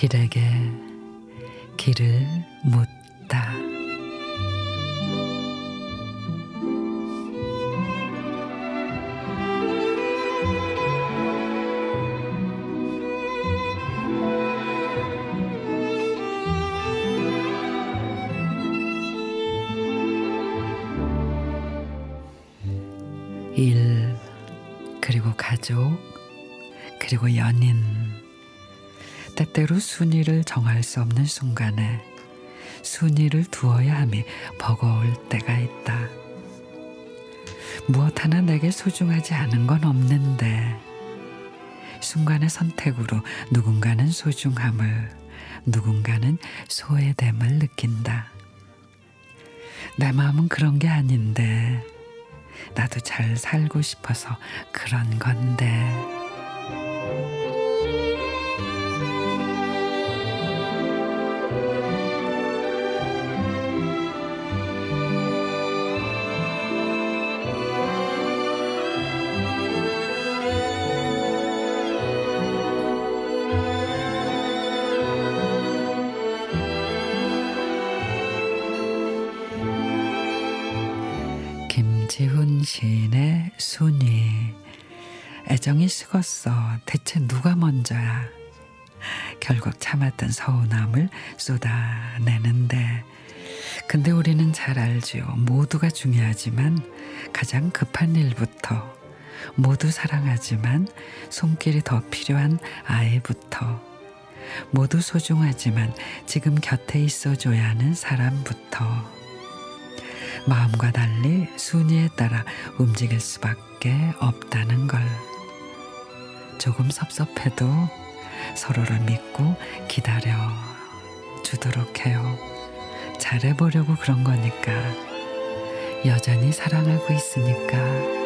길에게 길을 묻 일, 그리고 가족, 그리고 연인. 때때로 순위를 정할 수 없는 순간에 순위를 두어야 함이 버거울 때가 있다. 무엇 하나 내게 소중하지 않은 건 없는데 순간의 선택으로 누군가는 소중함을 누군가는 소외됨을 느낀다. 내 마음은 그런 게 아닌데 나도 잘 살고 싶어서 그런 건데. 김지훈 시인의 순위. 애정이 식었어. 대체 누가 먼저야? 결국 참았던 서운함을 쏟아내는데. 근데 우리는 잘 알지요. 모두가 중요하지만 가장 급한 일부터 모두 사랑하지만 손길이 더 필요한 아이부터 모두 소중하지만 지금 곁에 있어줘야 하는 사람부터 마음과 달리 순위에 따라 움직일 수밖에 없다는 걸. 조금 섭섭해도 서로를 믿고 기다려 주도록 해요. 잘해보려고 그런 거니까. 여전히 사랑하고 있으니까.